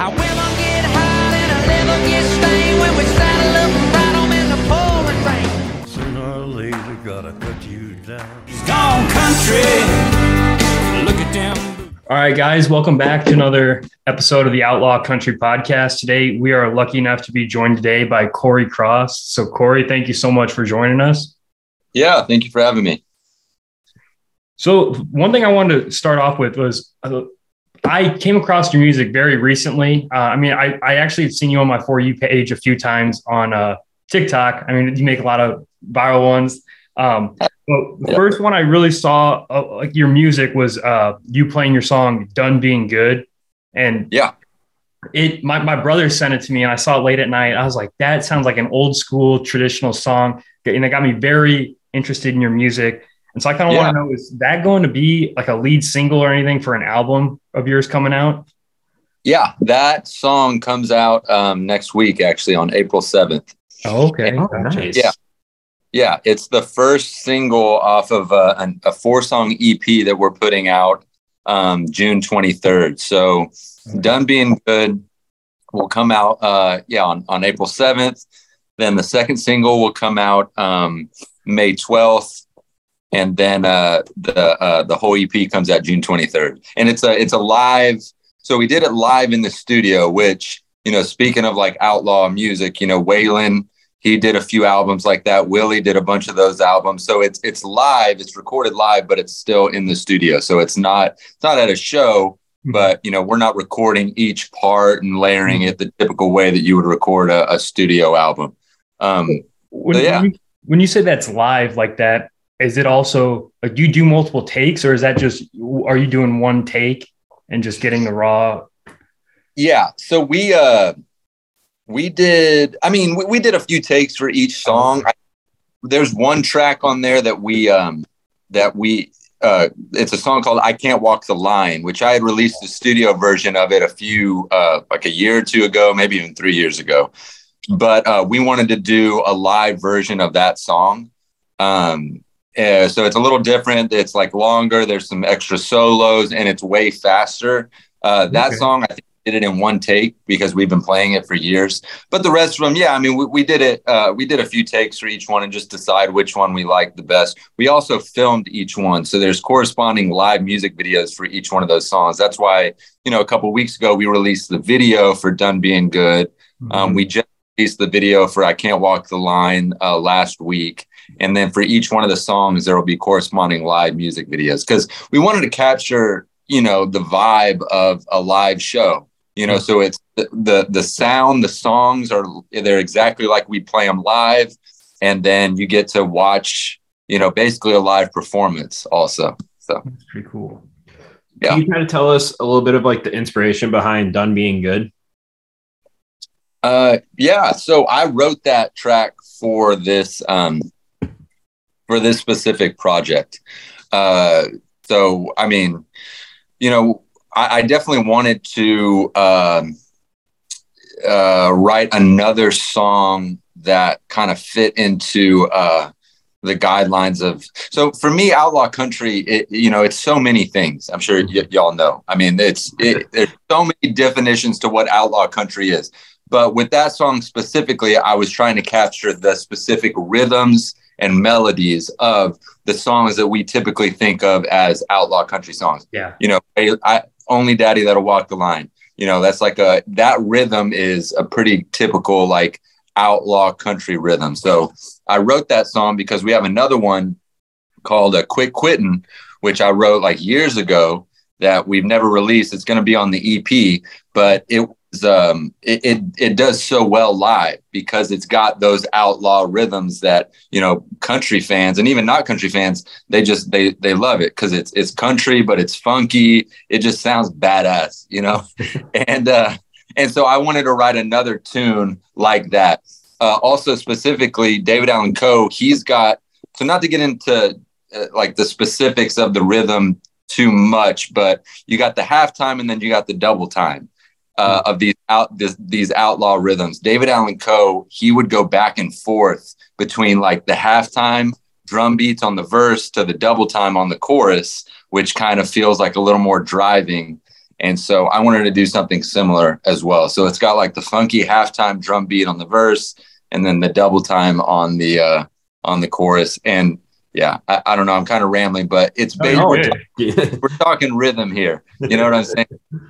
How women get high and our liver gets stained when we saddle up and ride 'em in the pouring rain. Sooner or later, gotta cut you down. He's gone country. Look at them. All right, guys, welcome back to another episode of the Outlaw Country Podcast. Today, we are lucky enough to be joined today by Cory Cross. So, Cory, thank you so much for joining us. Yeah, thank you for having me. So, one thing I wanted to start off with was uh, I came across your music very recently. Uh, I mean, I, I actually had seen you on my For You page a few times on uh, TikTok. I mean, you make a lot of viral ones. Um, but the first one I really saw, uh, like your music, was uh, you playing your song "Done Being Good," and Yeah. it my my brother sent it to me, and I saw it late at night. I was like, that sounds like an old school traditional song, and it got me very interested in your music. And so I kind of Yeah. want to know: is that going to be like a lead single or anything for an album of yours coming out? Yeah, that song comes out um, next week, actually, on April 7th. Oh, okay, Oh, nice. Yeah. Yeah, it's the first single off of uh, an, a four song EP that we're putting out um, June 23rd. So, Done Being Good will come out, uh, yeah, on, on April 7th. Then the second single will come out um, May 12th. And then uh, the uh, the whole EP comes out June 23rd. And it's a it's a live. So we did it live in the studio, which, you know, speaking of like outlaw music, you know, Waylon, he did a few albums like that. Willie did a bunch of those albums. So it's it's live, it's recorded live, but it's still in the studio. So it's not it's not at a show, but you know, we're not recording each part and layering it the typical way that you would record a, a studio album. Um, When, So, yeah. when, you, when you say that's live like that, is it also like do you do multiple takes, or is that just are you doing one take and just getting the raw? yeah. So we uh we did I mean, we, we did a few takes for each song. I, there's one track on there that we um that we uh it's a song called I Can't Walk the Line, which I had released the studio version of it a few uh like a year or two ago, maybe even three years ago. But uh we wanted to do a live version of that song. Um uh, so it's a little different. It's like longer. There's some extra solos, and it's way faster. Uh, that Okay. song, I think, did it in one take because we've been playing it for years. But the rest of them, yeah, I mean, we, we did it. Uh, we did a few takes for each one and just decide which one we liked the best. We also filmed each one, so there's corresponding live music videos for each one of those songs. That's why, you know, a couple weeks ago we released the video for "Done Being Good." Um, we just released the video for "I Can't Walk the Line" uh, last week, and then for each one of the songs, there will be corresponding live music videos because we wanted to capture, you know, the vibe of a live show. You know, so it's the, the the sound, the songs are they're exactly like we play them live, and then you get to watch, you know, basically a live performance also. So That's pretty cool. Yeah. Can you kind of tell us a little bit of like the inspiration behind Done Being Good? Uh, yeah. So I wrote that track for this um, for this specific project. Uh, so I mean, you know, I, I definitely wanted to um, uh, write another song that kind of fit into uh, the guidelines of. So for me, outlaw country, it, you know, it's so many things. I'm sure y- y'all know. I mean, it's it, there's so many definitions to what outlaw country is. But with that song specifically, I was trying to capture the specific rhythms and melodies of the songs that we typically think of as outlaw country songs. Yeah. You know, I, I only daddy that'll walk the line. You know, that's like a that rhythm is a pretty typical like outlaw country rhythm. So I wrote that song because we have another one called uh, a Quick Quittin', which I wrote like years ago that we've never released. It's going to be on the EP, but it um it, it it does so well live because it's got those outlaw rhythms that you know country fans and even not country fans they just they they love it because it's it's country but it's funky. It just sounds badass you know? And uh and so i wanted to write another tune like that. Uh also specifically david allan coe he's got so not to get into uh, like the specifics of the rhythm too much but you got the halftime and then you got the double time uh, of these out this, these outlaw rhythms. David Allan Coe, he would go back and forth between like the halftime drum beats on the verse to the double time on the chorus, which kind of feels like a little more driving. And so I wanted to do something similar as well. So it's got like the funky halftime drum beat on the verse and then the double time on the uh on the chorus. And yeah, I, I don't know. I'm kind of rambling, but it's Oh, basically you're good. we're talking rhythm here. You know what I'm saying?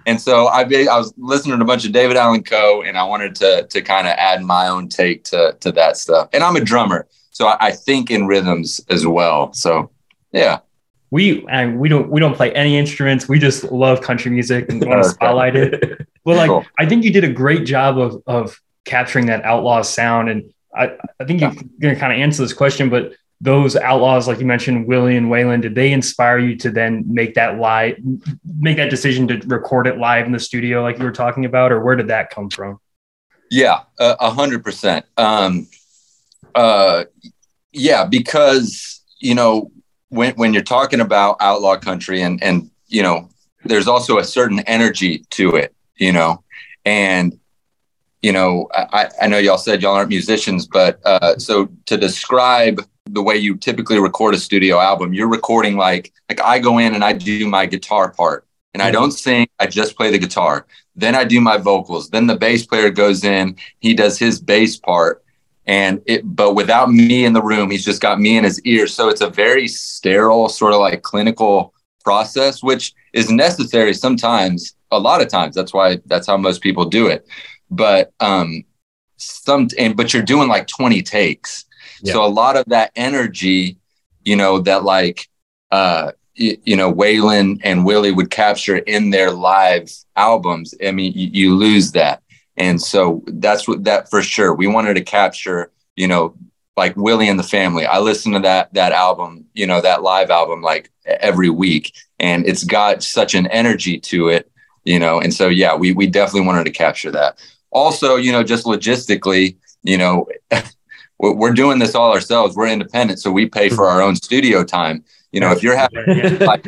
And so I I was listening to a bunch of David Allan Coe, and I wanted to to kind of add my own take to to that stuff. And I'm a drummer, so I, I think in rhythms as well. So yeah, we and we don't we don't play any instruments. We just love country music and want to spotlight it. Well, like Cool. I think you did a great job of of capturing that outlaw sound, and I I think you're going to kind of answer this question, but those outlaws, like you mentioned, Willie and Waylon, did they inspire you to then make that live, make that decision to record it live in the studio, like you were talking about, or where did that come from? yeah, a hundred percent. Um, uh, yeah, because you know when when you're talking about outlaw country and and you know there's also a certain energy to it, you know, and you know I, I know y'all said y'all aren't musicians, but uh, so to describe the way you typically record a studio album, you're recording like like I go in and I do my guitar part and I don't sing, I just play the guitar. Then I do my vocals. Then the bass player goes in, he does his bass part. And it, but without me in the room, he's just got me in his ear. So it's a very sterile, sort of like clinical process, which is necessary sometimes, a lot of times. That's why that's how most people do it. But um some and but you're doing like 20 takes. So a lot of that energy, you know, that like uh you, you know, Waylon and Willie would capture in their live albums. I mean, you, you lose that. And so that's what that for sure. We wanted to capture, you know, like Willie and the Family. I listen to that that album, you know, that live album like every week, and it's got such an energy to it, you know. And so yeah, we we definitely wanted to capture that. Also, you know, just logistically, you know, we're we're doing this all ourselves. We're independent, so we pay for our own studio time. You know, if you're having like,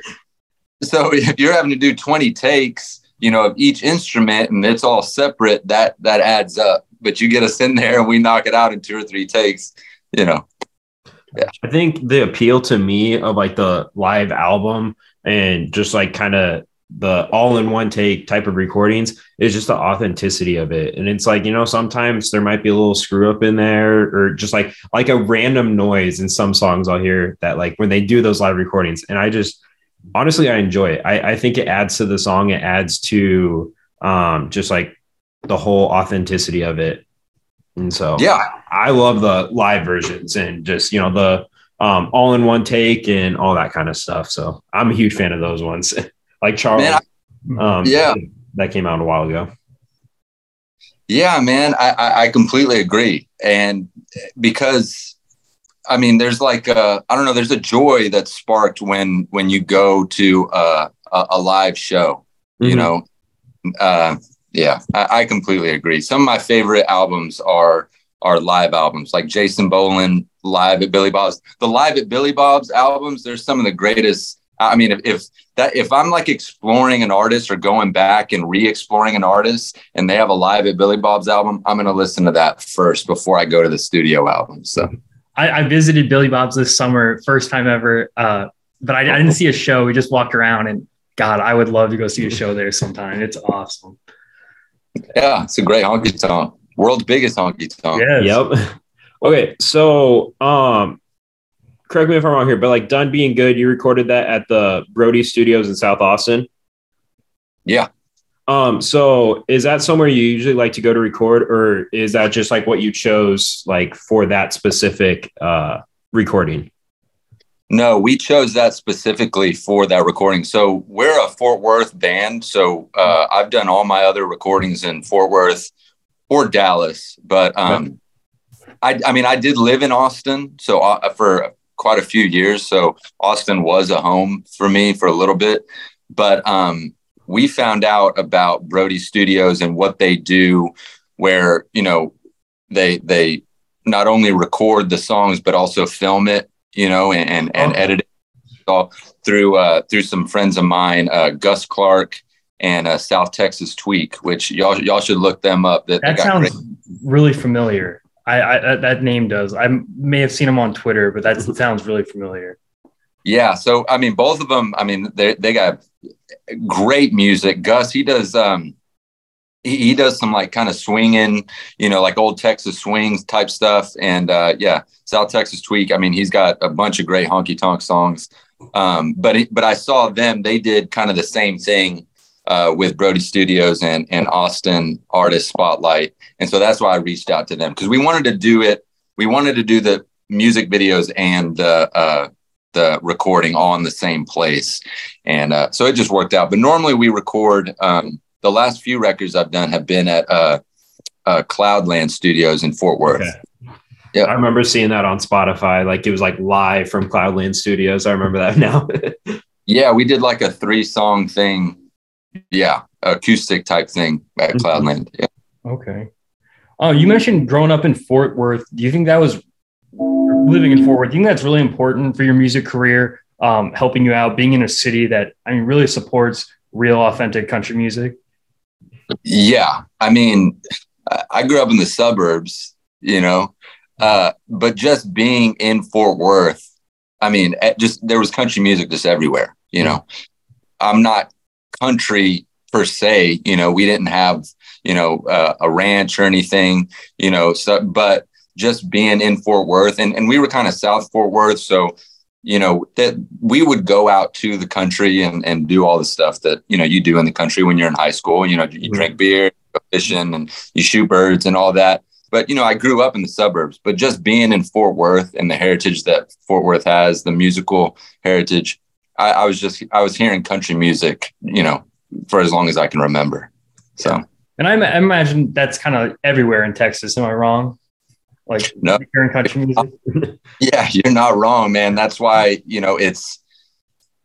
so if you're having to do 20 takes, you know, of each instrument and it's all separate, that that adds up. But you get us in there and we knock it out in two or three takes, you know. I think the appeal to me of like the live album and just like kind of the all in one take type of recordings is just the authenticity of it. And it's like, you know, sometimes there might be a little screw up in there or just like like a random noise in some songs I'll hear that like when they do those live recordings. And I just honestly I enjoy it. I, I think it adds to the song, it adds to um just like the whole authenticity of it. And so Yeah. I love the live versions and just you know the um, all in one take and all that kind of stuff. So I'm a huge fan of those ones, like Charles. Man, um, Yeah. that came out a while ago. Yeah, man, I, I, I completely agree. And because I mean, there's like a, I don't know, there's a joy that's sparked when when you go to uh, a, a live show. You Mhm. know, uh, yeah, I, I completely agree. Some of my favorite albums are are live albums, like Jason Boland live at Billy Bob's. The live at Billy Bob's albums, they're some of the greatest. I mean, if, if that if I'm like exploring an artist or going back and re-exploring an artist, and they have a live at Billy Bob's album, I'm going to listen to that first before I go to the studio album. So I, I visited Billy Bob's this summer, first time ever. Uh, but I, I didn't see a show. We just walked around, and God, I would love to go see a show there sometime. It's awesome. yeah, it's a great honky tonk, world's biggest honky tonk. Yes. Yep. Okay, so um, correct me if I'm wrong here, but like Done Being Good, you recorded that at the Brody Studios in South Austin. Yeah. Um, so is that somewhere you usually like to go to record, or is that just like what you chose like for that specific uh recording? No, we chose that specifically for that recording. So we're a Fort Worth band. So uh, I've done all my other recordings in Fort Worth or Dallas, but um, I, I mean, I did live in Austin, so uh, for quite a few years. So Austin was a home for me for a little bit, but um, we found out about Brody Studios and what they do, where you know they they not only record the songs but also film it, you know, and and, and edit it all through uh, through some friends of mine, uh, Gus Clark and uh, South Texas Tweak, which y'all y'all should look them up. That, That sounds great- really familiar. I, I that- name does. I may have seen him on Twitter, but that sounds really familiar. Yeah. So I mean, both of them. I mean, they they got great music. Gus, he does um he, he does some like kind of swinging, you know, like old Texas swings type stuff. And uh yeah, South Texas Tweak. I mean, he's got a bunch of great honky tonk songs. Um, but it, but I saw them, they did kind of the same thing uh, with Brody Studios and and Austin Artist Spotlight. And so that's why I reached out to them because we wanted to do it. We wanted to do the music videos and the uh, the recording all in the same place, and uh, so it just worked out. But normally we record. Um, the last few records I've done have been at uh, uh, Cloudland Studios in Fort Worth. Okay. Yeah. I remember seeing that on Spotify. Like it was like live from Cloudland Studios. I remember that now. Yeah, we did like a three song thing. Yeah, acoustic type thing at Mhm. Cloudland. Yeah. Okay. Oh, you mentioned growing up in Fort Worth. Do you think that was living in Fort Worth? Do you think that's really important for your music career, um, helping you out, being in a city that I mean really supports real, authentic country music? Yeah, I mean, I- grew up in the suburbs, you know, uh, but just being in Fort Worth, I mean, eh, just there was country music just everywhere. You know, I'm not country per se. You know, we didn't have you know uh, a ranch or anything. You know, so but just being in Fort Worth, and and we were kind of South Fort Worth, so you know that we would go out to the country and and do all the stuff that you know you do in the country when you're in high school. You know, you drink beer, go fishing, and you shoot birds and all that. But you know, I grew up in the suburbs. But just being in Fort Worth and the heritage that Fort Worth has, the musical heritage, I, I was just I was hearing country music, you know, for as long as I can remember. So And I, I imagine that's kind of everywhere in Texas. Am I wrong? Like No. hearing country music. yeah, you're not wrong, man. That's why you know it's.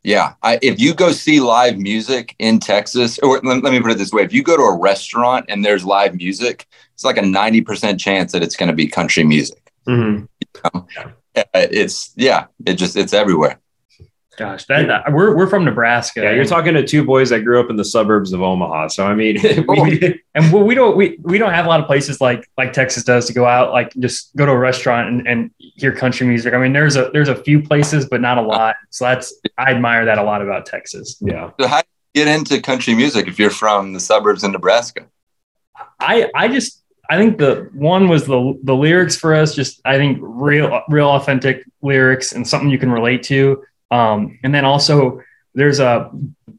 Yeah, I, if you go see live music in Texas, or let, let me put it this way: if you go to a restaurant and there's live music, it's like a ninety percent chance that it's going to be country music. Mhm. Uh, It's yeah, it just it's everywhere. Gosh, that we're we're from Nebraska. Yeah, you're talking to two boys that grew up in the suburbs of Omaha. So I mean, we, oh. and we we don't we, we don't have a lot of places like like Texas does to go out like just go to a restaurant and, and hear country music. I mean, there's a there's a few places, but not a lot. So that's I admire that a lot about Texas. yeah, So how do you get into country music if you're from the suburbs in Nebraska? I I just I think the one was the the lyrics for us. Just I think real real authentic lyrics and something you can relate to. Um, and then also there's a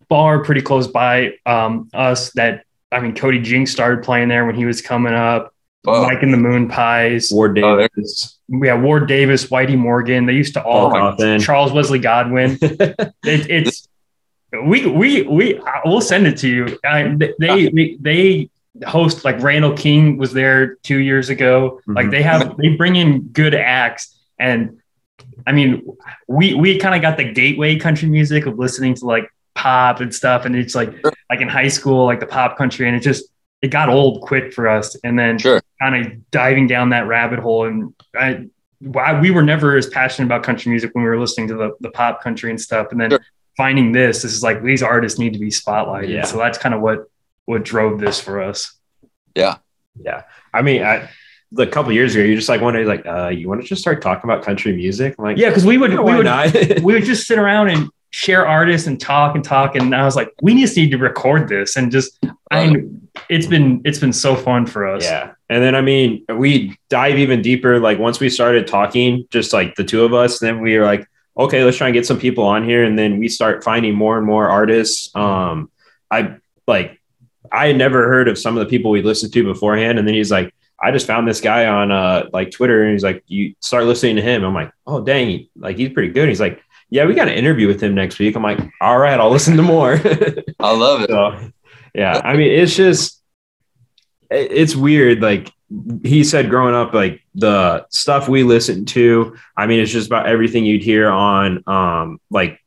bar pretty close by um, us that I mean Cody Jinks started playing there when he was coming up. Oh, Mike and the Moonpies. Ward Oh, there- Davis. yeah, Ward Davis, Whitey Morgan. They used to all Paul Cauthen. Charles Wesley Godwin. It, it's we we we we'll send it to you. I, they, they they host like Randall King was there two years ago. Like Mhm. they have they bring in good acts and I mean we we kind of got the gateway country music of listening to like pop and stuff and it's like Sure. like in high school like the pop country and it just it got old quick for us and then Sure. kind of diving down that rabbit hole and I why we were never as passionate about country music when we were listening to the, the pop country and stuff and then Sure. finding this this is like these artists need to be spotlighted Yeah. so that's kind of what what drove this for us Yeah, Yeah. I mean, I, a couple years ago, you're just like one day, like, uh, you want to just start talking about country music? I'm like, yeah because we would we would we would just sit around and share artists and talk and talk and I was like we just need to record this and just I mean it's been it's been so fun for us yeah. And then, I mean, we dive even deeper. Like, once we started talking, just like the two of us, then we were like, okay, let's try and get some people on here. And then we start finding more and more artists. Um, I like, I had never heard of some of the people we listened to beforehand. And then he's like, I just found this guy on uh like Twitter and he's like, you start listening to him. I'm like, oh dang, like he's pretty good. He's like, yeah, we got an interview with him next week. I'm like, all right, I'll listen to more. I love it. so yeah, I mean, it's just it's weird. Like he said, growing up, like the stuff we listened to. I mean, it's just about everything you'd hear on um like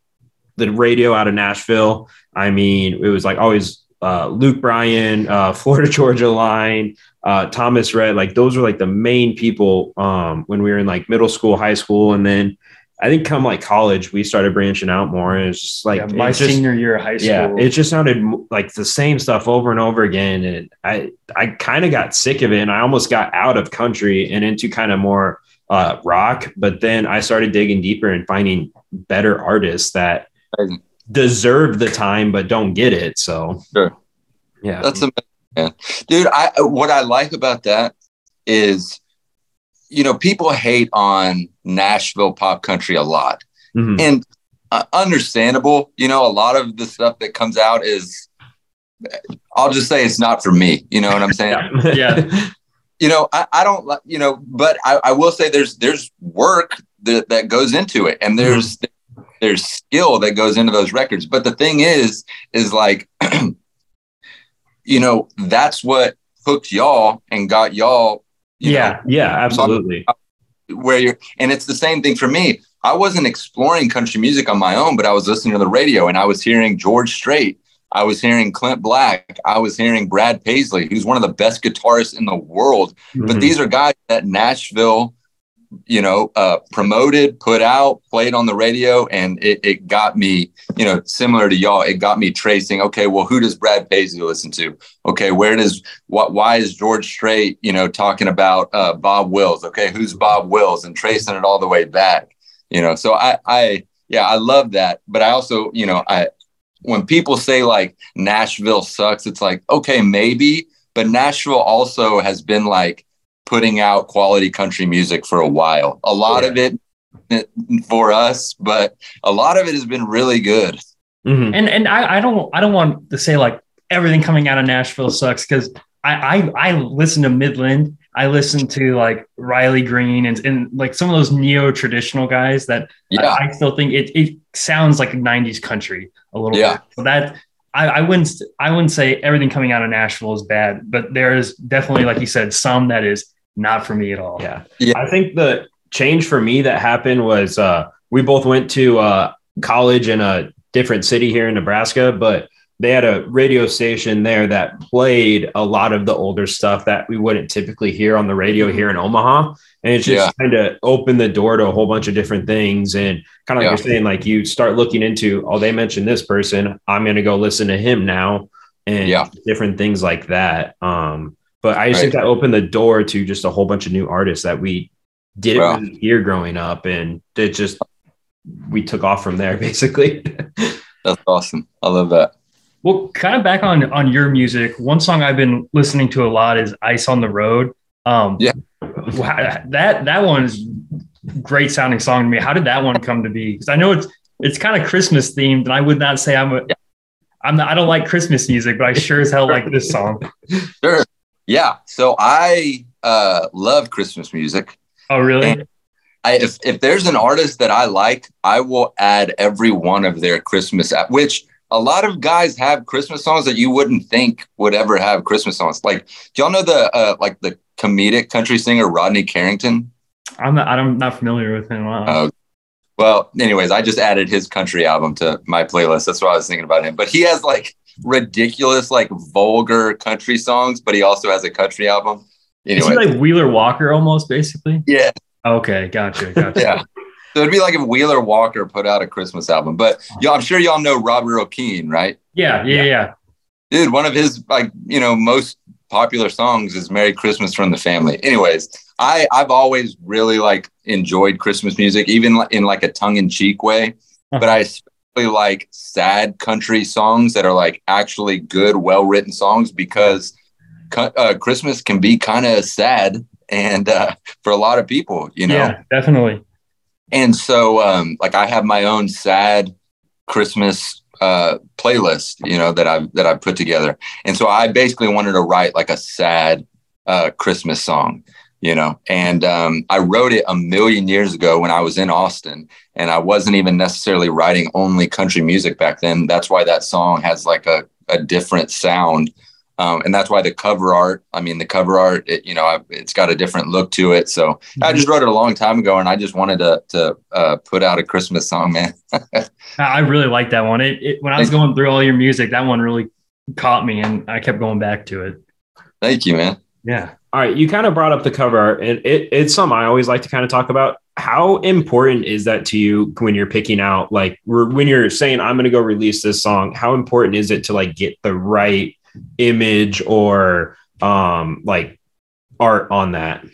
the radio out of Nashville. I mean, it was like always uh, Luke Bryan, uh, Florida Georgia Line, uh, Thomas Rhett. Like those were like the main people um, when we were in like middle school, high school, and then I think come like college, we started branching out more. And it's just like Yeah, my just- senior year of high school yeah, it just sounded like the same stuff over and over again, and I I kind of got sick of it, and I almost got out of country and into kind of more uh, rock. But then I started digging deeper and finding better artists that deserve the time but don't get it. So Sure. yeah, That's amazing, man. Dude, I what I like about that is you know, people hate on Nashville pop country a lot. Mhm. And uh, understandable, you know, a lot of the stuff that comes out is I'll just say it's not for me. You know what I'm saying? Yeah. you know, I, I don't like, you know, but I, I will say there's there's work that, that goes into it and there's there's skill that goes into those records. But the thing is, is like, you know, that's what hooked y'all and got y'all, you Yeah. yeah, absolutely. where you're and it's the same thing for me. I wasn't exploring country music on my own, but I was listening to the radio and I was hearing George Strait. I was hearing Clint Black. I was hearing Brad Paisley, who's one of the best guitarists in the world. But Mhm. these are guys that Nashville, you know, uh, promoted, put out, played on the radio, and it, it got me, you know, similar to y'all. It got me tracing. Okay, well, who does Brad Paisley listen to? Okay, where does what? Why is George Strait, you know, talking about uh, Bob Wills? Okay, who's Bob Wills? And tracing it all the way back. You know, so I, I, yeah, I love that. But I also, you know, I when people say like Nashville sucks, it's like okay, maybe, but Nashville also has been like putting out quality country music for a while. A lot of it for us, but a lot of it has been really good. Mhm. and and I, I don't I don't want to say like everything coming out of Nashville sucks because I, I I listen to Midland. I listen to like Riley Green and, and like some of those neo traditional guys that Yeah, I, I still think it, it sounds like a 90s country a little Yeah. bit. So that I, I wouldn't I wouldn't say everything coming out of Nashville is bad, but there is definitely, like you said, some that is not for me at all. Yeah. Yeah. I think the change for me that happened was uh, we both went to uh, college in a different city here in Nebraska, but they had a radio station there that played a lot of the older stuff that we wouldn't typically hear on the radio here in Omaha. And it just Yeah. kind of opened the door to a whole bunch of different things. And kind of like Yeah. you're saying, like you start looking into, oh, they mentioned this person. I'm going to go listen to him now. And Yeah. different things like that. Um, but I just Right. think that opened the door to just a whole bunch of new artists that we didn't Wow. really hear growing up. And it just, we took off from there basically. that's awesome. I love that. Well, kind of back on on your music. One song I've been listening to a lot is "Ice on the Road." Um, Yeah. wow, that that one is great sounding song to me. How did that one come to be? Because I know it's it's kind of Christmas themed, and I would not say I'm a I'm not, I don't like Christmas music, but I sure as hell like this song. Sure. Yeah. So I uh, love Christmas music. Oh, really? I, if if there's an artist that I like, I will add every one of their Christmas app, which a lot of guys have Christmas songs that you wouldn't think would ever have Christmas songs. Like, do y'all know the uh, like the comedic country singer Rodney Carrington? I'm not I'm not familiar with him. Wow. Oh, well, anyways, I just added his country album to my playlist. That's what I was thinking about him. But he has like ridiculous, like vulgar country songs, but he also has a country album. is Anyway, he like Wheeler Walker almost, basically? yeah, Okay, gotcha, gotcha. yeah. So it'd be like if Wheeler Walker put out a Christmas album. But uh-huh. y'all, I'm sure y'all know Robert Earl Keen, right? yeah, yeah, yeah. Dude, one of his like, you know, most popular songs is Merry Christmas from the Family. Anyways, I I've always really like enjoyed Christmas music, even in like a tongue-in-cheek way. But uh-huh. I especially like sad country songs that are like actually good, well-written songs because uh, Christmas can be kind of sad and uh, for a lot of people, you know. yeah, definitely. And so, um, like, I have my own sad Christmas uh, playlist, you know, that I've that I've put together. And so, I basically wanted to write like a sad uh, Christmas song, you know. And um, I wrote it a million years ago when I was in Austin, and I wasn't even necessarily writing only country music back then. That's why that song has like a a different sound. Um, and that's why the cover art, I mean, the cover art, it, you know, I, it's got a different look to it. So I just wrote it a long time ago, and I just wanted to to uh, put out a Christmas song, man. I I really like that one. It, it when I was going through all your music, that one really caught me, and I kept going back to it. Thank you, man. Yeah. All right, you kind of brought up the cover art, and it, it's something I always like to kind of talk about. How important is that to you when you're picking out, like, re- when you're saying, I'm going to go release this song? How important is it to like get the right image or um like art on that?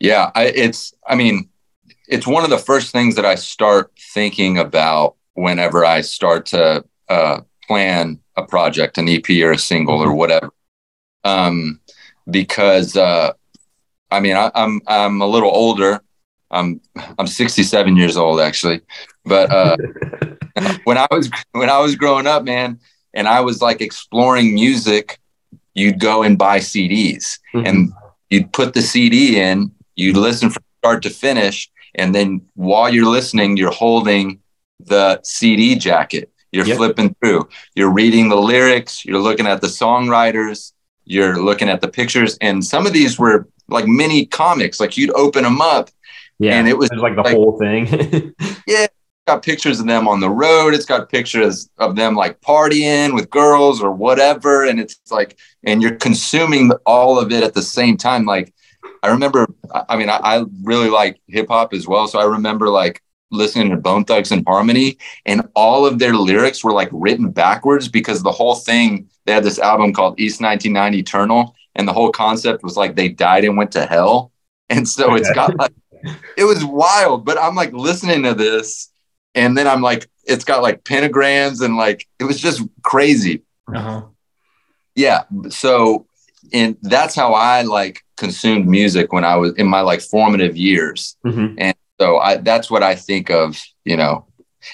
Yeah, I, it's. I mean, it's one of the first things that I start thinking about whenever I start to uh, plan a project, an EP or a single or whatever. Um, because uh, I mean, I, I'm I'm a little older. I'm I'm 67 years old actually, but uh, when I was when I was growing up, man, and I was like exploring music, you'd go and buy CDs, Mhm. and you'd put the CD in, you'd listen from start to finish, and then while you're listening, you're holding the CD jacket. You're Yep. flipping through. You're reading the lyrics. You're looking at the songwriters. You're looking at the pictures, and some of these were like mini comics. Like you'd open them up, yeah, and it was like the like- whole thing. Yeah got pictures of them on the road. It's got pictures of them like partying with girls or whatever. And it's like, and you're consuming all of it at the same time. Like, I remember, I- mean, I, I really like hip hop as well. So I remember like listening to Bone Thugs and Harmony, and all of their lyrics were like written backwards because the whole thing, they had this album called East 1990 Eternal. And the whole concept was like they died and went to hell. And so it's got like, it was wild, but I'm like listening to this and then I'm like, it's got like pentagrams and like it was just crazy. Uh-huh. Yeah. So, and that's how I like consumed music when I was in my like formative years. Mhm. So I that's what I think of, you know.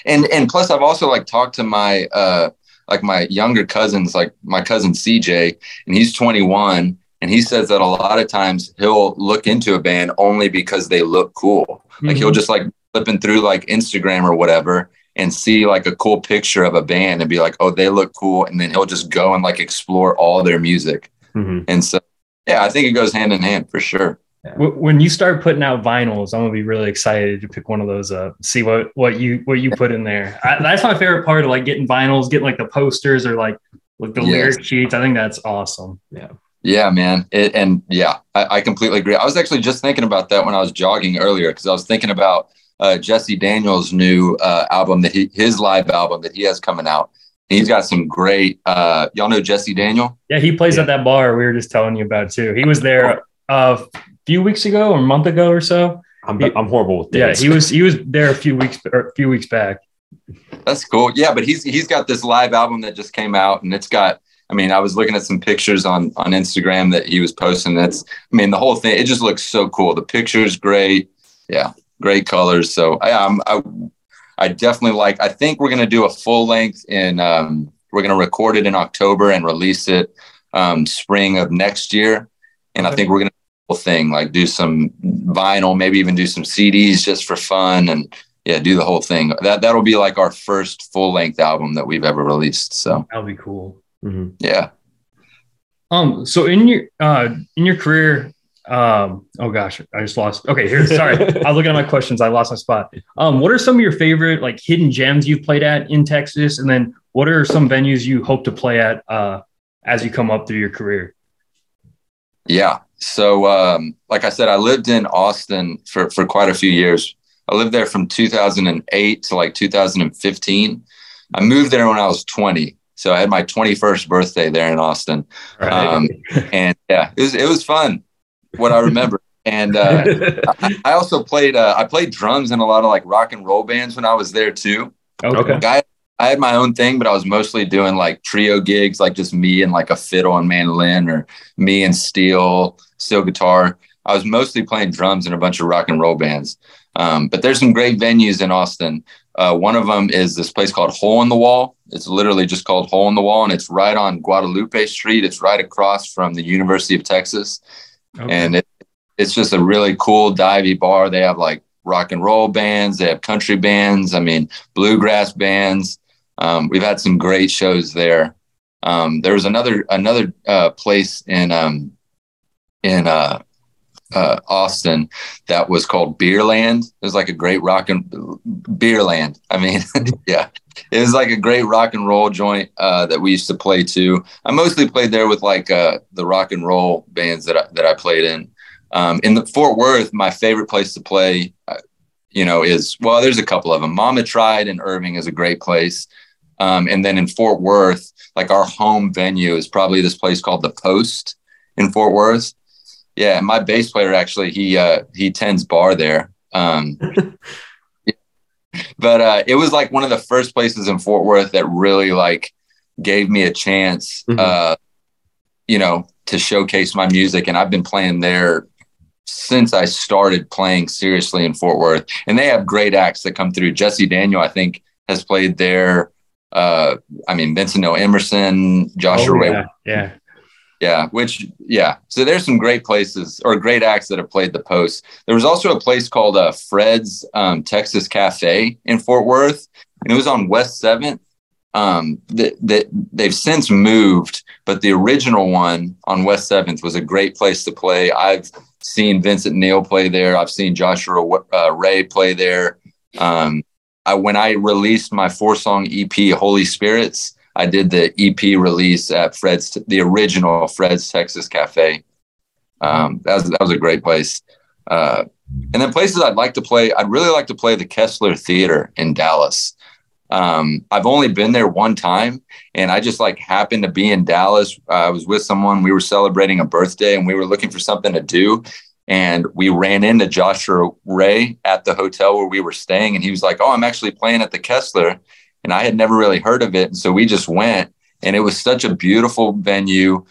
And and plus I've also like talked to my uh like my younger cousins, like my cousin CJ, and he's 21, and he says that a lot of times he'll look into a band only because they look cool. Like he'll just like flipping through like Instagram or whatever and see like a cool picture of a band and be like, oh, they look cool. And then he'll just go and like explore all their music. Mhm. And so, yeah, I think it goes hand in hand for sure. Wh- When you start putting out vinyls, I'm gonna be really excited to pick one of those up. See what what you what you put in there. I, that's my favorite part of like getting vinyls, getting like the posters or like like the Yes. lyric sheets. I think that's awesome. Yeah, Yeah, man. It, and yeah, I, I completely agree. I was actually just thinking about that when I was jogging earlier because I was thinking about uh, Jesse Daniel's new uh, album that he, his live album that he has coming out. He's got some great, uh, y'all know Jesse Daniel? Yeah, he plays Yeah. at that bar we were just telling you about too. He was there uh, a few weeks ago or a month ago or so. I'm, I'm horrible with dates. Yeah, he was he was there a few weeks or a few weeks back. That's cool. Yeah, but he's he's got this live album that just came out, and it's got. I mean, I was looking at some pictures on on Instagram that he was posting. That's. I mean, the whole thing. It just looks so cool. The pictures great. Yeah, great colors. So I, I'm. I, I definitely like. I think we're gonna do a full length in. Um, we're gonna record it in October and release it um, spring of next year. And I think we're gonna do the whole thing like do some vinyl, maybe even do some CDs just for fun and yeah, do the whole thing. That that'll be like our first full length album that we've ever released. So That'll be cool. Mhm. yeah. Um, so in your uh in your career, um, oh gosh, I just lost. Okay, here, sorry, I was looking at my questions. I lost my spot. Um, what are some of your favorite like hidden gems you've played at in Texas, and then what are some venues you hope to play at uh as you come up through your career? Yeah. So um, like I said, I lived in Austin for for quite a few years. I lived there from 2008 to like 2015. I moved there when I was 20. So I had my 21st birthday there in Austin. Right. Um, and yeah, it was it was fun. What I remember. And uh, I, I also played uh, I played drums in a lot of like rock and roll bands when I was there too. Okay. Okay. I, I had my own thing, but I was mostly doing like trio gigs, like just me and like a fiddle and mandolin, or me and steel, steel guitar. I was mostly playing drums in a bunch of rock and roll bands. Um, but there's some great venues in Austin. Uh, one of them is this place called Hole in the Wall. It's literally just called Hole in the Wall, and it's right on Guadalupe Street. It's right across from the University of Texas Okay. and it, it's just a really cool divey bar. They have like rock and roll bands, they have country bands, I mean bluegrass bands. Um, we've had some great shows there. Um, there was another another uh, place in um, in uh, uh, Austin that was called Beerland. It was like a great rock and Beerland. I mean, yeah, it was like a great rock and roll joint uh, that we used to play to. I mostly played there with like uh, the rock and roll bands that I, that I played in. Um, in the Fort Worth, my favorite place to play, uh, you know, is well, there's a couple of them. Mama Tried in Irving is a great place, um, and then in Fort Worth, like our home venue is probably this place called the Post in Fort Worth. Yeah, my bass player actually he uh, he tends bar there. Um, but uh, it was like one of the first places in Fort Worth that really like gave me a chance, Mhm. uh, you know, to showcase my music. And I've been playing there since I started playing seriously in Fort Worth. And they have great acts that come through. Jesse Daniel, I think, has played there. Uh, I mean, Vincent O. Emerson, Joshua Oh, Ray yeah, yeah. yeah, which yeah. So there's some great places or great acts that have played the post. There was also a place called uh, Fred's um, Texas Cafe in Fort Worth, and it was on West Seventh. Um, that that they've since moved, but the original one on West Seventh was a great place to play. I've seen Vincent Neil play there. I've seen Joshua uh, Ray play there. Um, I, when I released my four song EP, Holy Spirits, I did the EP release at Fred's, the original Fred's Texas Cafe. Um, that was that was a great place. Uh, and then places I'd like to play, I'd really like to play the Kessler Theater in Dallas. Um, I've only been there one time, and I just like happened to be in Dallas. Uh, I was with someone. We were celebrating a birthday, and we were looking for something to do. And we ran into Joshua Ray at the hotel where we were staying, and he was like, "Oh, I'm actually playing at the Kessler." and I had never really heard of it. And so we just went, and it was such a beautiful venue.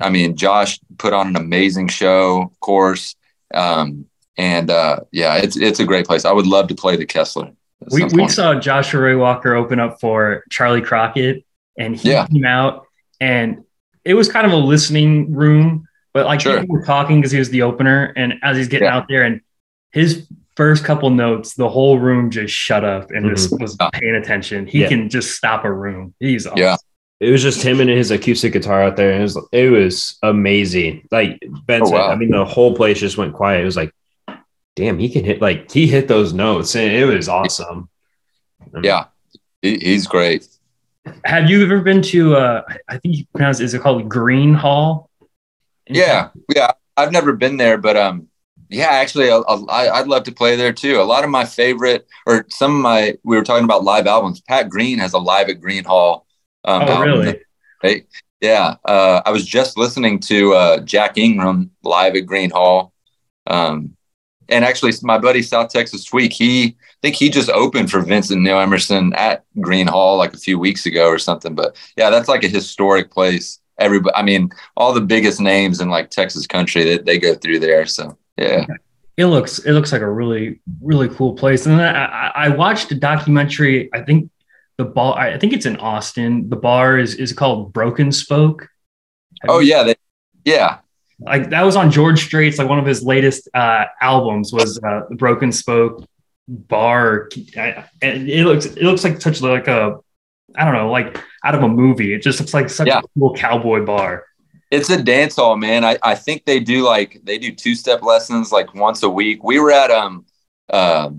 I mean, Josh put on an amazing show, of course. Um, and uh, yeah, it's it's a great place. I would love to play the Kessler. We, we saw Joshua Ray Walker open up for Charley Crockett, and he Yeah. came out, and it was kind of a listening room, but like Sure. people were talking because he was the opener, and as he's getting Yeah. out there, and his first couple notes, the whole room just shut up and just was Yeah. paying attention. He Yeah. can just stop a room. He's awesome. Yeah. It was just him and his acoustic guitar out there. And it was it was amazing. Like Ben Oh, said, wow. I mean, the whole place just went quiet. It was like, damn, he can hit like he hit those notes, and it was awesome. Yeah, he, he's great. Have you ever been to? Uh, I think you pronounce is it called Gruene Hall? Yeah, yeah. I've never been there, but um, yeah, actually, I, I, I'd love to play there too. A lot of my favorite, or some of my, we were talking about live albums. Pat Green has a live at Gruene Hall. Um, Oh, really? that-? Yeah. Uh, I was just listening to uh, Jack Ingram live at Gruene Hall. Um, and actually, my buddy South Texas Tweak, he, I think he just opened for Vincent Neil Emerson at Gruene Hall like a few weeks ago or something. But yeah, that's like a historic place. Everybody, I mean, all the biggest names in like Texas country that they go through there. So yeah, it looks it looks like a really really cool place. And then I, I- watched a documentary. I think the bar. I think it's in Austin. The bar is is called Broken Spoke. Have oh yeah, they, yeah, like that was on George Strait's like one of his latest uh, albums was uh, the Broken Spoke Bar. I- And it looks it looks like such like a I don't know like out of a movie. It just looks like such Yeah. a cool cowboy bar. it's a dance hall, man. I, I think they do like they do two step lessons like once a week. We were at um uh,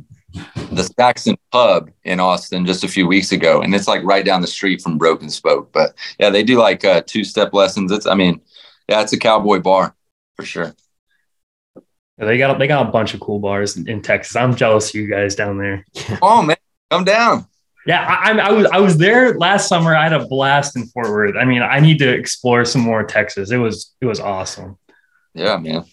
the Saxon Pub in Austin just a few weeks ago, and it's like right down the street from Broken Spoke. But yeah, they do like uh, two step lessons. It's I mean, yeah, it's a cowboy bar for sure. They got they got a bunch of cool bars in, in Texas. I'm jealous of you guys down there. Oh man, come down. Yeah, I, I, was I was there last summer. I had a blast in Fort Worth. I mean, I need to explore some more Texas. It was it was awesome. Yeah, man.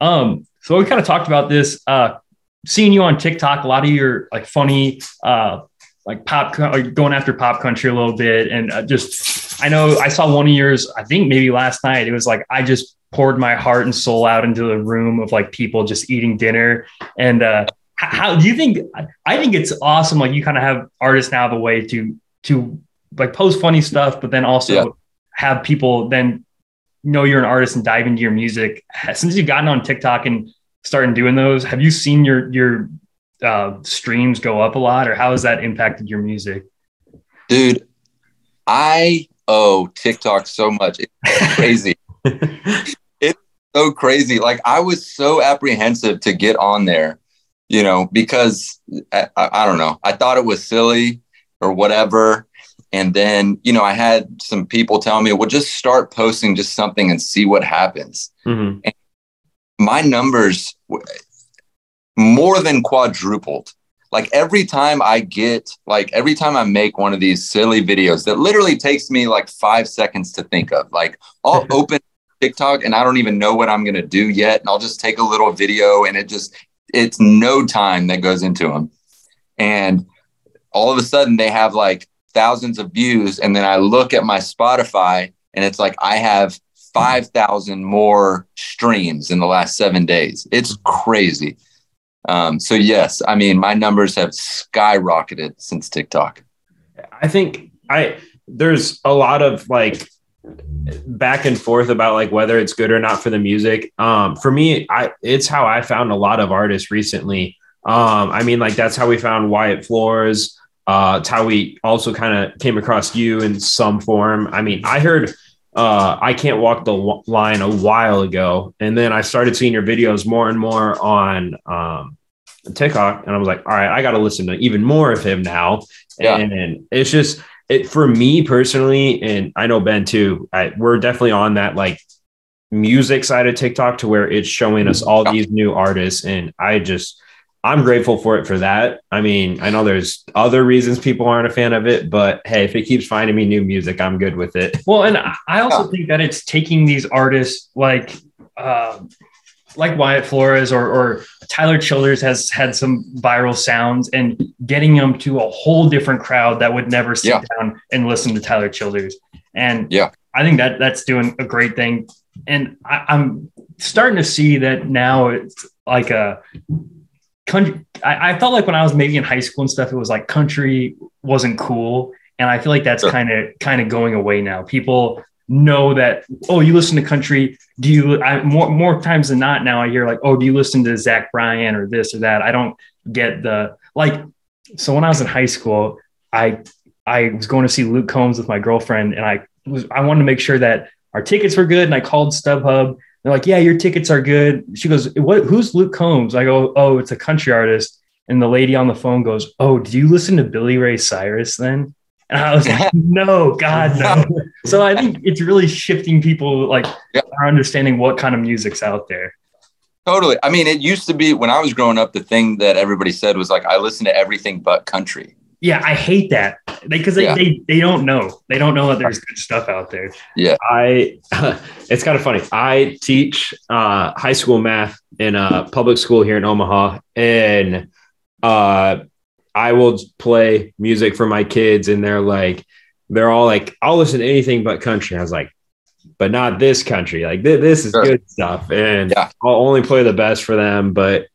Um, so we kind of talked about this. Uh, seeing you on TikTok, a lot of your like funny, uh, like pop, going after pop country a little bit, and uh, just I know I saw one of yours. I think maybe last night. It was like I just poured my heart and soul out into the room of like people just eating dinner. And uh, how do you think? I think it's awesome. Like you kind of have artists now have a way to to like post funny stuff, but then also Yeah. have people then know you're an artist and dive into your music. Since you've gotten on TikTok and starting doing those, have you seen your your uh, streams go up a lot, or how has that impacted your music? Dude, I owe TikTok so much. It's crazy. it's so crazy. Like I was so apprehensive to get on there, you know, because I, I, don't know. I thought it was silly or whatever. And then, you know, I had some people tell me, well, just start posting just something and see what happens. Mhm. My numbers more than quadrupled. Like every time I get, like every time I make one of these silly videos that literally takes me like five seconds to think of, like I'll open TikTok and I don't even know what I'm going to do yet. And I'll just take a little video and it just, it's no time that goes into them. and all of a sudden they have like thousands of views. And then i look at my spotify and it's like i have 5000 more streams in the last seven days. It's crazy. Um, so yes i mean my numbers have skyrocketed since tiktok. I think I there's a lot of like back and forth about like whether it's good or not for the music. Um, for me, I it's how I found a lot of artists recently. Um, I mean, like that's how we found Wyatt Flores. Uh, it's how we also kind of came across you in some form. I mean, I heard uh, I can't walk the w- line a while ago, and then I started seeing your videos more and more on um, TikTok, and I was like, all right, I got to listen to even more of him now. Yeah. And it's just it for me personally, and I know Ben too. I, we're definitely on that like music side of TikTok to where it's showing us all these new artists, and I just I'm grateful for it for that. I mean, I know there's other reasons people aren't a fan of it, but hey, if it keeps finding me new music, I'm good with it. Well, and I- I also think that it's taking these artists like uh, like Wyatt Flores or, or Tyler Childers has had some viral sounds and getting them to a whole different crowd that would never sit Yeah. down and listen to Tyler Childers. And Yeah. I think that that's doing a great thing. And I, I'm starting to see that now it's like a country. I, I felt like when I was maybe in high school and stuff, it was like country wasn't cool. And I feel like that's kind of kind of going away now. People know that oh you listen to country. Do you I, more more times than not now i hear like oh do you listen to zach bryan or this or that? I don't get the like so when i was in high school i i was going to see luke combs with my girlfriend and i was i wanted to make sure that our tickets were good and i called stubhub. They're like yeah your tickets are good. She goes what who's luke combs? I go oh it's a country artist. And the lady on the phone goes oh do you listen to billy ray cyrus then? And i was like no god no so I think it's really shifting people like Yeah. our understanding what kind of music's out there. Totally. I mean, it used to be when I was growing up, the thing that everybody said was like, I listen to everything but country. Yeah, I hate that because they, Yeah. they they don't know. They don't know that there's good stuff out there. Yeah. I it's kind of funny. I teach uh, high school math in a public school here in Omaha, and uh, I will play music for my kids, and they're like, they're all like, "I'll listen to anything but country." I was like, "But not this country. Like thi- this is Sure. good stuff, and Yeah. I'll only play the best for them." But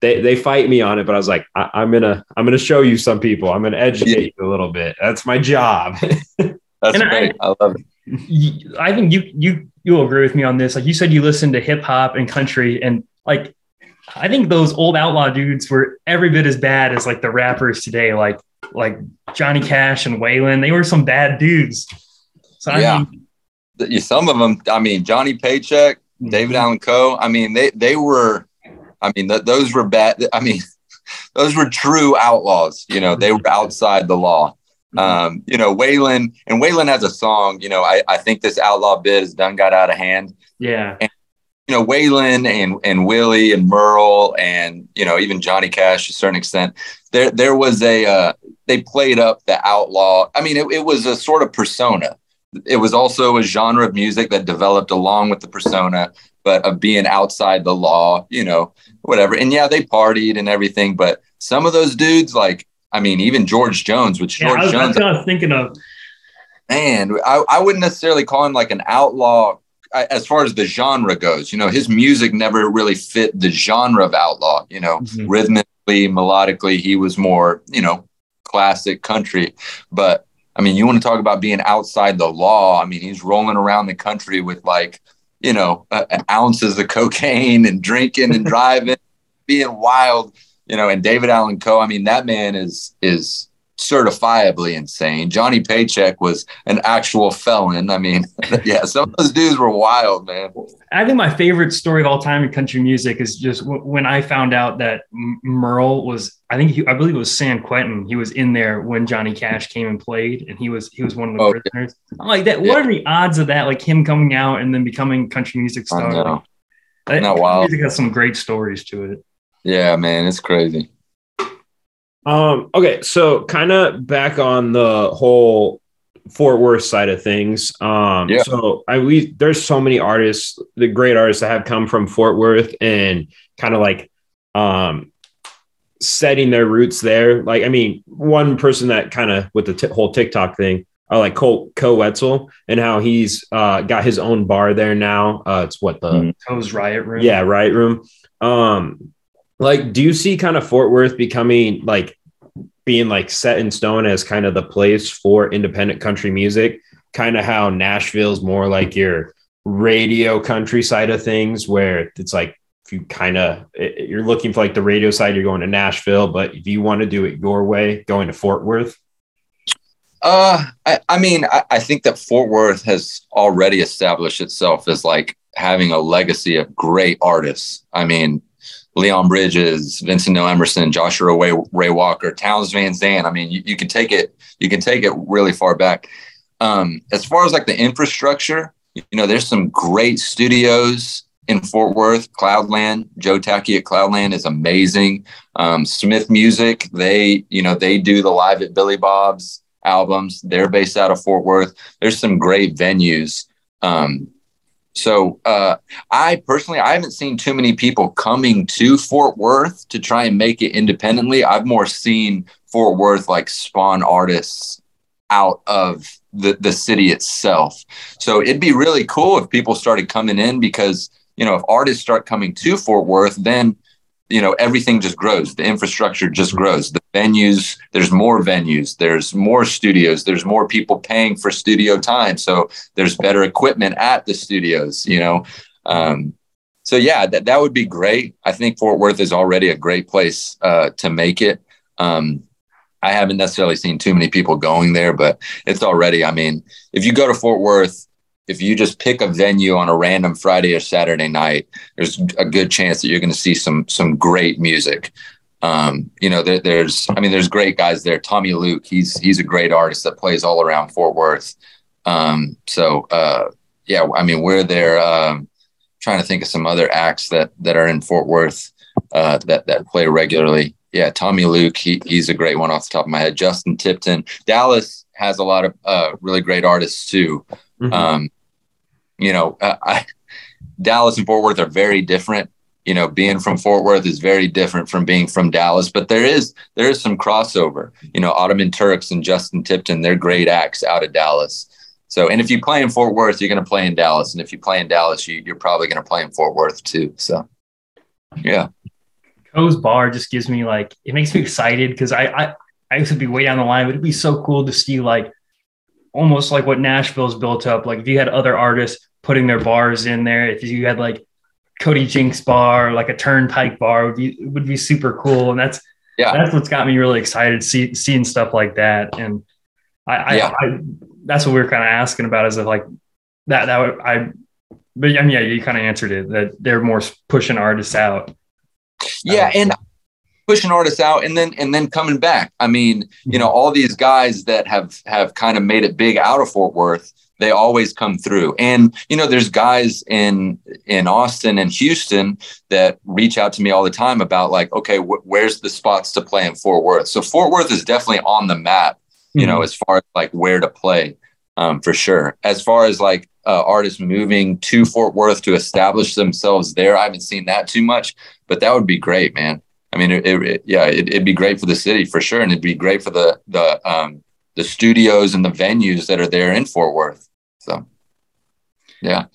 they they fight me on it, but I was like, I, "I'm gonna I'm gonna show you some people. I'm gonna educate you a little bit. That's my job." That's And I- great. I, love it. I think you you you'll agree with me on this. Like you said, you listen to hip hop and country, and like I think those old outlaw dudes were every bit as bad as like the rappers today, like like Johnny Cash and Waylon. They were some bad dudes. So I Yeah. mean, Some of them, I mean, Johnny Paycheck, David Allan Coe. I mean, they they were, I mean, th- those were bad. I mean, those were true outlaws. You know, they were outside the law. Um, you know, Waylon and Waylon has a song. You know, I I think this outlaw bit has done got out of hand. yeah, you know, Waylon and and Willie and Merle and you know even Johnny Cash to a certain extent. There there was a uh, they played up the outlaw. I mean, it, it was a sort of persona. It was also a genre of music that developed along with the persona, but of being outside the law. You know, whatever. And yeah, they partied and everything, but some of those dudes, like I mean, even George Jones, which yeah. George I was, Jones I was thinking of. man, I, I wouldn't necessarily call him like an outlaw I- as far as the genre goes. You know, his music never really fit the genre of outlaw. You know, Mhm. rhythmically, melodically, he was more, you know, classic country. But I mean, you want to talk about being outside the law. I mean, he's rolling around the country with like, you know, uh, ounces of cocaine and drinking and driving, being wild, you know, and David Allan Coe. I mean, that man is, is, certifiably insane. Johnny Paycheck was an actual felon. I mean, yeah, some of those dudes were wild, man. I think my favorite story of all time in country music is just w- when I found out that Merle was, I think he, I believe it was San Quentin. He was in there when Johnny Cash came and played, and he was he was one of the Oh, yeah. prisoners. I'm like that. Yeah. What are the odds of that? Like him coming out and then becoming country music star. I know. Like, that- Isn't that wild? Music has some great stories to it. Yeah, man, it's crazy. Um, okay, so kind of back on the whole Fort Worth side of things. Um, Yeah. so I we there's so many artists, the great artists that have come from Fort Worth and kind of like um setting their roots there. Like, I mean, one person that kind of with the t- whole TikTok thing, I like Cole Koe Wetzel and how he's uh, got his own bar there now. Uh, it's what the Mhm. Koe's Riot Room. yeah right room. Um, like, do you see kind of Fort Worth becoming like being like set in stone as kind of the place for independent country music? Kind of how Nashville's more like your radio country side of things, where it's like if you kind of you're looking for like the radio side, you're going to Nashville, but if you want to do it your way, going to Fort Worth. Uh, I, I mean, I, I think that Fort Worth has already established itself as like having a legacy of great artists. I mean, Leon Bridges, Vincent Neil Emerson, Joshua Ray, Ray Walker, Townes Van Zandt. I mean, you, you can take it, you can take it really far back. Um, as far as like the infrastructure, you know, there's some great studios in Fort Worth, Cloudland. Joe Tacky at Cloudland is amazing. Um, Smith Music, they, you know, they do the live at Billy Bob's albums. They're based out of Fort Worth. There's some great venues. Um, so uh, I personally, I haven't seen too many people coming to Fort Worth to try and make it independently. I've more seen Fort Worth like spawn artists out of the, the city itself. So it'd be really cool if people started coming in because, you know, if artists start coming to Fort Worth, then, you know, everything just grows. The infrastructure just grows. The venues, there's more venues, there's more studios, there's more people paying for studio time. So there's better equipment at the studios, you know. Um, so yeah, that, that would be great. I think Fort Worth is already a great place uh, to make it. Um, I haven't necessarily seen too many people going there, but it's already. I mean, if you go to Fort Worth, if you just pick a venue on a random Friday or Saturday night, there's a good chance that you're going to see some some great music. Um, you know, there, there's, I mean, there's great guys there. Tommy Luke, he's he's a great artist that plays all around Fort Worth. Um, so uh, yeah, I mean, we're there. Um, trying to think of some other acts that that are in Fort Worth uh, that that play regularly. Yeah, Tommy Luke, he, he's a great one off the top of my head. Justin Tipton, Dallas has a lot of uh, really great artists too. Mhm. Um, you know, uh, I, Dallas and Fort Worth are very different. You know, being from Fort Worth is very different from being from Dallas, but there is there is some crossover. You know, Ottoman Turks and Justin Tipton, they're great acts out of Dallas. So, and if you play in Fort Worth, you're going to play in Dallas, and if you play in Dallas, you, you're probably going to play in Fort Worth too. So, yeah, Koe's bar just gives me like it makes me excited because I, I I used to be way down the line, but it'd be so cool to see like almost like what Nashville's built up. Like if you had other artists putting their bars in there, if you had like Cody Jinks bar, like a Turnpike bar, would be would be super cool. And that's Yeah. that's what's got me really excited see, seeing stuff like that. And I, I, Yeah. I that's what we were kind of asking about is like that that would, I. But I mean, yeah, you kind of answered it that they're more pushing artists out. yeah, and pushing artists out, and then and then coming back. I mean, you know, all these guys that have have kind of made it big out of Fort Worth, they always come through. And you know, there's guys in in Austin and Houston that reach out to me all the time about like, okay, wh- where's the spots to play in Fort Worth? So Fort Worth is definitely on the map. You know, as far as like where to play, um, for sure. As far as like uh, artists moving to Fort Worth to establish themselves there, I haven't seen that too much, but that would be great, man. I mean, it, it, yeah, it, it'd be great for the city for sure, and it'd be great for the the um, the studios and the venues that are there in Fort Worth. So, yeah,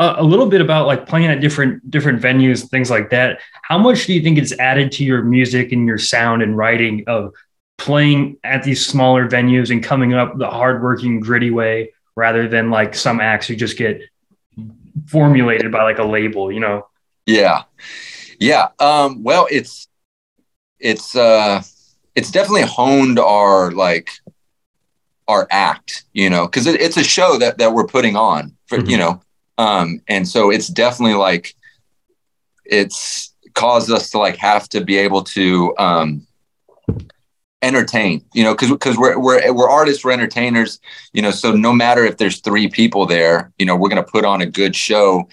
a, a little bit about like playing at different different venues and things like that how much do you think it's added to your music and your sound and writing of playing at these smaller venues and coming up the hardworking gritty way rather than like some acts who just get formulated by like a label you know yeah, yeah. Um, well, it's it's uh, it's definitely honed our like our act, you know, because it, it's a show that that we're putting on for Mhm. you know, um, and so it's definitely like it's caused us to like have to be able to um entertain you know because because we're, we're we're artists we're entertainers you know so no matter if there's three people there you know we're going to put on a good show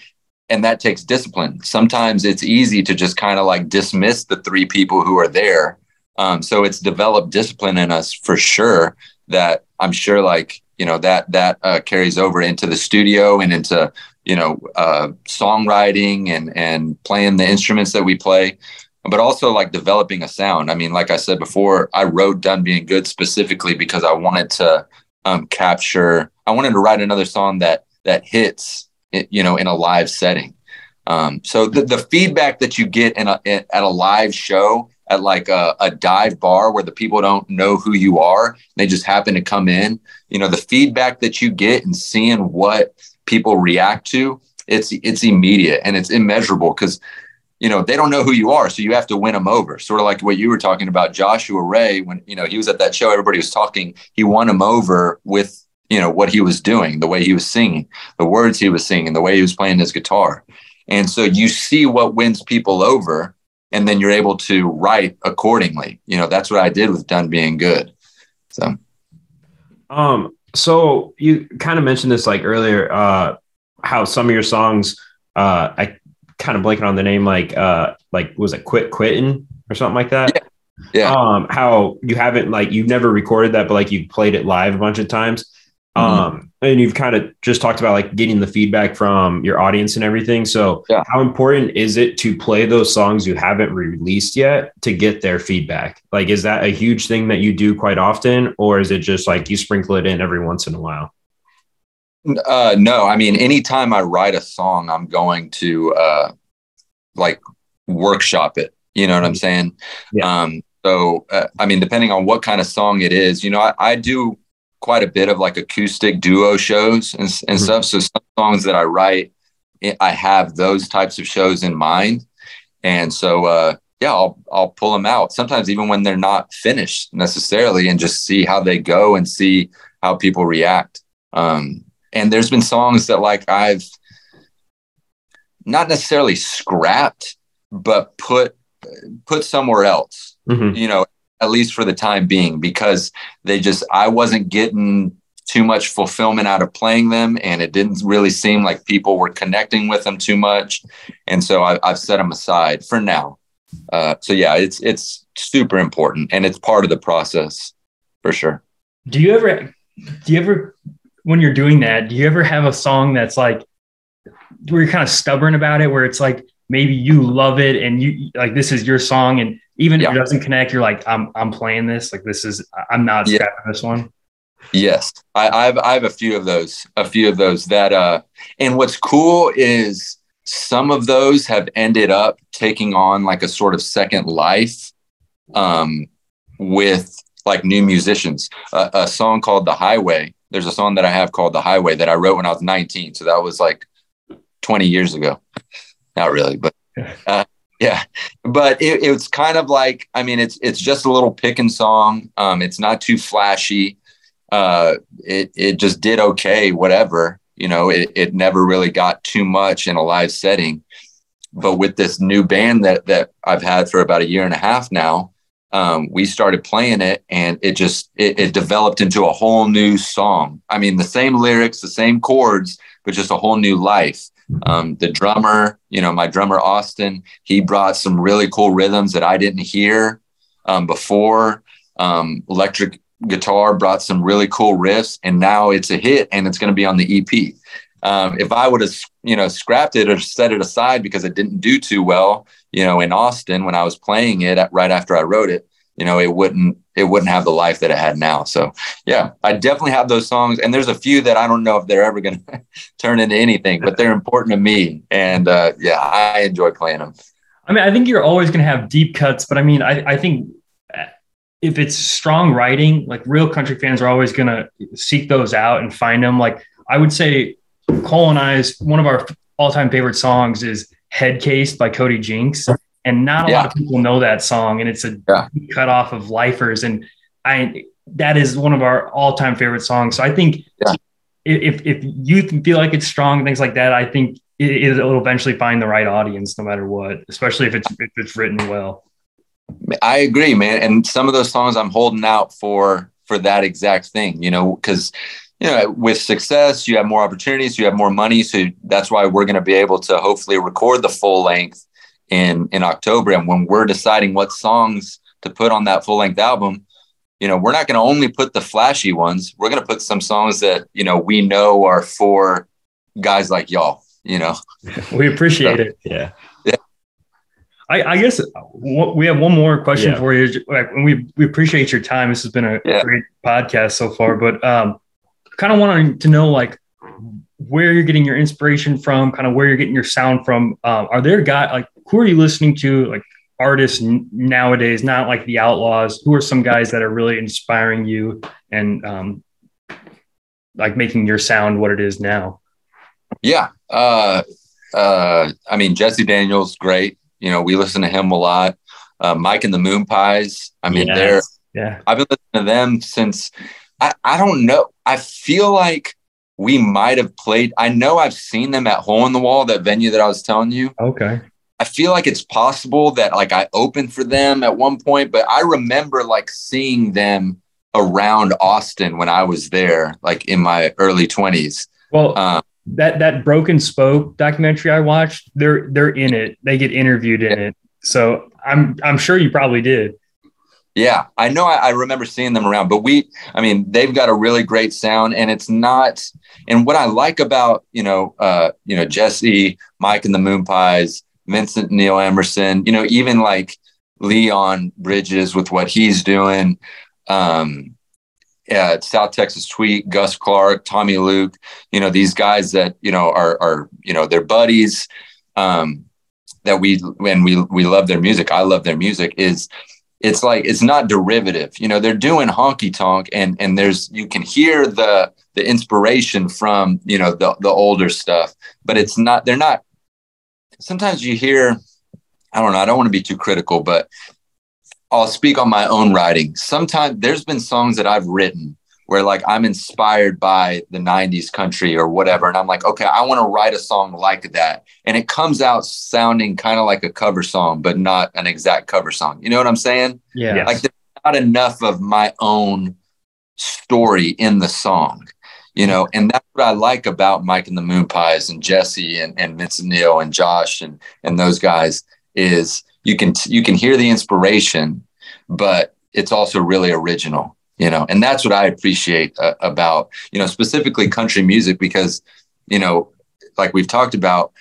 and that takes discipline sometimes it's easy to just kind of like dismiss the three people who are there um, so it's developed discipline in us for sure that i'm sure like you know that that uh, carries over into the studio and into you know uh, songwriting and and playing the instruments that we play but also like developing a sound. I mean, like I said before, I wrote Done Being Good specifically because I wanted to um, capture, I wanted to write another song that that hits, you know, in a live setting. Um, so the, the feedback that you get in a, in, at a live show at like a, a dive bar where the people don't know who you are, they just happen to come in, you know, the feedback that you get and seeing what people react to, it's it's immediate and it's immeasurable because you know they don't know who you are so you have to win them over sort of like what you were talking about joshua ray when you know he was at that show everybody was talking he won him over with you know what he was doing the way he was singing the words he was singing the way he was playing his guitar. And so you see what wins people over and then you're able to write accordingly. You know that's what i did with done being good. So. Um, so you kind of mentioned this like earlier, uh, how some of your songs, uh, I kind of blanking on the name, like, uh, like was it Quit Quitting or something like that? yeah. Um, how you haven't like you've never recorded that, but like you've played it live a bunch of times. Mhm. Um, and you've kind of just talked about like getting the feedback from your audience and everything. So, Yeah. how important is it to play those songs you haven't released yet to get their feedback? Like, is that a huge thing that you do quite often, or is it just like you sprinkle it in every once in a while? Uh, no, I mean, anytime I write a song, I'm going to uh, like workshop it. You know what I'm saying? Yeah. Um, so, uh, I mean, depending on what kind of song it is, you know, I, I do quite a bit of like acoustic duo shows and, and Mhm. stuff. So, some songs that I write, I- I have those types of shows in mind. And so, uh, yeah, I'll I'll pull them out. Sometimes even when they're not finished necessarily, and just see how they go and see how people react. Um, and there's been songs that like I've not necessarily scrapped, but put put somewhere else. Mhm. You know, at least for the time being, because they just I wasn't getting too much fulfillment out of playing them, and it didn't really seem like people were connecting with them too much, and so I, I've set them aside for now. Uh, so yeah, it's it's super important, and it's part of the process for sure. Do you ever, do you ever, when you're doing that, do you ever have a song that's like, where you're kind of stubborn about it, where it's like maybe you love it and you like this is your song, and even if it doesn't connect, you're like, I'm I'm playing this, like this is I'm not Yeah. scrapping this one. Yes, I, I have I have a few of those, a few of those that uh and what's cool is some of those have ended up taking on like a sort of second life um with like new musicians. A a song called The Highway. There's a song that I have called The Highway that I wrote when I was 19, so that was like 20 years ago. Not really, but uh, yeah. But it, it's kind of like I mean it's it's just a little picking song. Um it's not too flashy uh, it it just did okay, whatever. You know, it, it never really got too much in a live setting. But with this new band that that I've had for about a year and a half now, um, we started playing it, and it just it, it developed into a whole new song. I mean, the same lyrics, the same chords, but just a whole new life. Um, the drummer, you know, my drummer Austin, he brought some really cool rhythms that I didn't hear um, before. Um, electric guitar brought some really cool riffs and now it's a hit and it's going to be on the ep um, if i would have you know scrapped it or set it aside because it didn't do too well you know in austin when i was playing it right after i wrote it you know it wouldn't it wouldn't have the life that it had now. So yeah i definitely have those songs and there's a few that i don't know if they're ever going to turn into anything but they're important to me and uh, yeah i enjoy playing them. I mean, I think you're always going to have deep cuts, but I mean, I, I think uh, if it's strong writing, like real country fans are always going to seek those out and find them. Like I would say, Cole and I's one of our all-time favorite songs is "Head Case" by Cody Jinks, and not a lot of people know that song, and it's a Yeah. cut off of Lifers, and I that is one of our all-time favorite songs. So I think Yeah. if if you feel like it's strong things like that, I think it, it'll eventually find the right audience no matter what, especially if it's if it's written well. I agree, man. And some of those songs I'm holding out for for that exact thing, you know, because you know, with success, you have more opportunities, you have more money. So that's why we're going to be able to hopefully record the full length in in October. And when we're deciding what songs to put on that full length album, you know, we're not going to only put the flashy ones. We're going to put some songs that you know we know are for guys like y'all. You know, We appreciate it. Yeah. I, I guess w- we have one more question Yeah. for you. Like, we we appreciate your time. This has been a Yeah. great podcast so far, but um, kind of wanting to know like where you're getting your inspiration from, kind of where you're getting your sound from. Um, are there guys like who are you listening to, like artists nowadays? Not like the Outlaws. Who are some guys that are really inspiring you and um, like making your sound what it is now? Yeah. Uh, uh, I mean, Jesse Daniels, great. You know, we listen to him a lot. Uh, Mike and the Moonpies. I mean, Yes. they're Yeah, I've been listening to them since I, I don't know. I feel like we might have played. I know I've seen them at Hole in the Wall, that venue that I was telling you. okay, I feel like it's possible that like I opened for them at one point, but I remember like seeing them around Austin when I was there, like in my early 20s. well. Um, that that broken spoke documentary I watched, they're they're in it. They get interviewed in it. So I'm I'm sure you probably did. Yeah, I know. I, I remember seeing them around, but we, I mean, they've got a really great sound, and it's not. And what I like about you know, uh, you know, Jesse, Mike, and the Moonpies, Vincent Neil Emerson, you know, even like Leon Bridges with what he's doing, um, yeah, South Texas Tweet, Gus Clark, Tommy Luke, you know, these guys that you know are are you know they're buddies. Um, that we when we we love their music. I love their music. Is it's like it's not derivative you know they're doing honky tonk and and there's you can hear the the inspiration from you know the the older stuff but it's not they're not sometimes you hear i don't know i don't want to be too critical but i'll speak on my own writing. Sometimes there's been songs that i've written where like i'm inspired by the 90s country or whatever and i'm like okay i want to write a song like that. And it comes out sounding kind of like a cover song but not an exact cover song. You know what i'm saying? Yeah. Like there's not enough of my own story in the song you know and that's what i like about mike and the moonpies and jesse and, and vincent neil and josh and and those guys is you can you can hear the inspiration but it's also really original you know and that's what i appreciate uh, about you know specifically country music because you know like we've talked about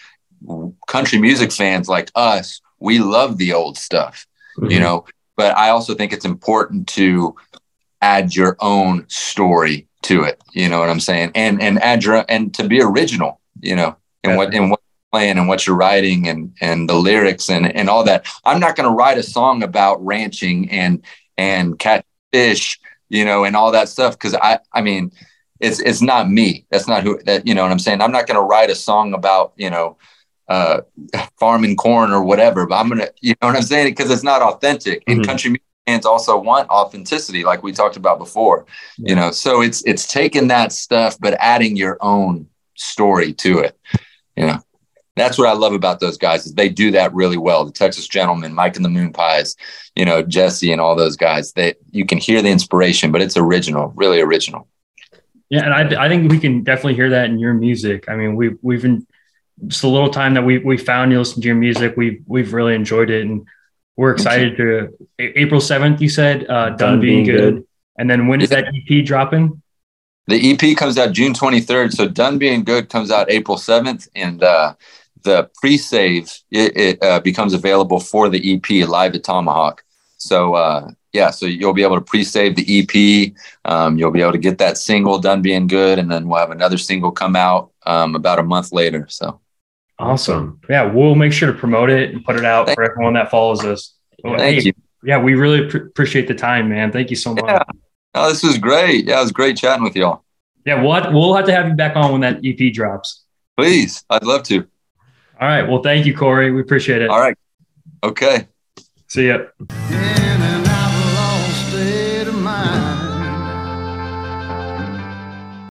country music fans like us we love the old stuff you know but i also think it's important to add your own story to it you know what i'm saying and and add your and to be original you know and what and what you're playing and what you're writing and and the lyrics and and all that i'm not going to write a song about ranching and and catch fish you know and all that stuff because i i mean it's it's not me that's not who that you know what i'm saying i'm not going to write a song about you know uh, farming corn or whatever. But I'm gonna, you know what I'm saying? Because it's not authentic. And Mhm. country music fans also want authenticity, like we talked about before. You know, so it's it's taking that stuff, but adding your own story to it. You know, that's what I love about those guys is they do that really well. The Texas Gentlemen, Mike and the Moonpies, you know, Jesse and all those guys. They you can hear the inspiration, but it's original, really original. Yeah, and I, I think we can definitely hear that in your music. I mean, we've we've been just a little time that we we found you listen to your music. We've we've really enjoyed it, and we're excited to April seventh. You said uh, done, being, good. and then when is that EP dropping? The EP comes out June 23rd. So Done Being Good comes out April 7th. And uh, the pre save it, it uh, becomes available for the EP live at Tomahawk. So, uh, yeah, so you'll be able to pre save the EP. Um, you'll be able to get that single Done Being Good. And then we'll have another single come out um, about a month later. So, Awesome. Yeah, we'll make sure to promote it and put it out Thank- for everyone that follows us. Well, thank hey, you. Yeah, we really pr- appreciate the time, man. Thank you so much. Yeah. Oh, this was great. Yeah, it was great chatting with y'all. Yeah, we'll have, we'll have to have you back on when that EP drops. Please, I'd love to. All right. Well, thank you, Cory. We appreciate it. All right. Okay. See ya. Yeah.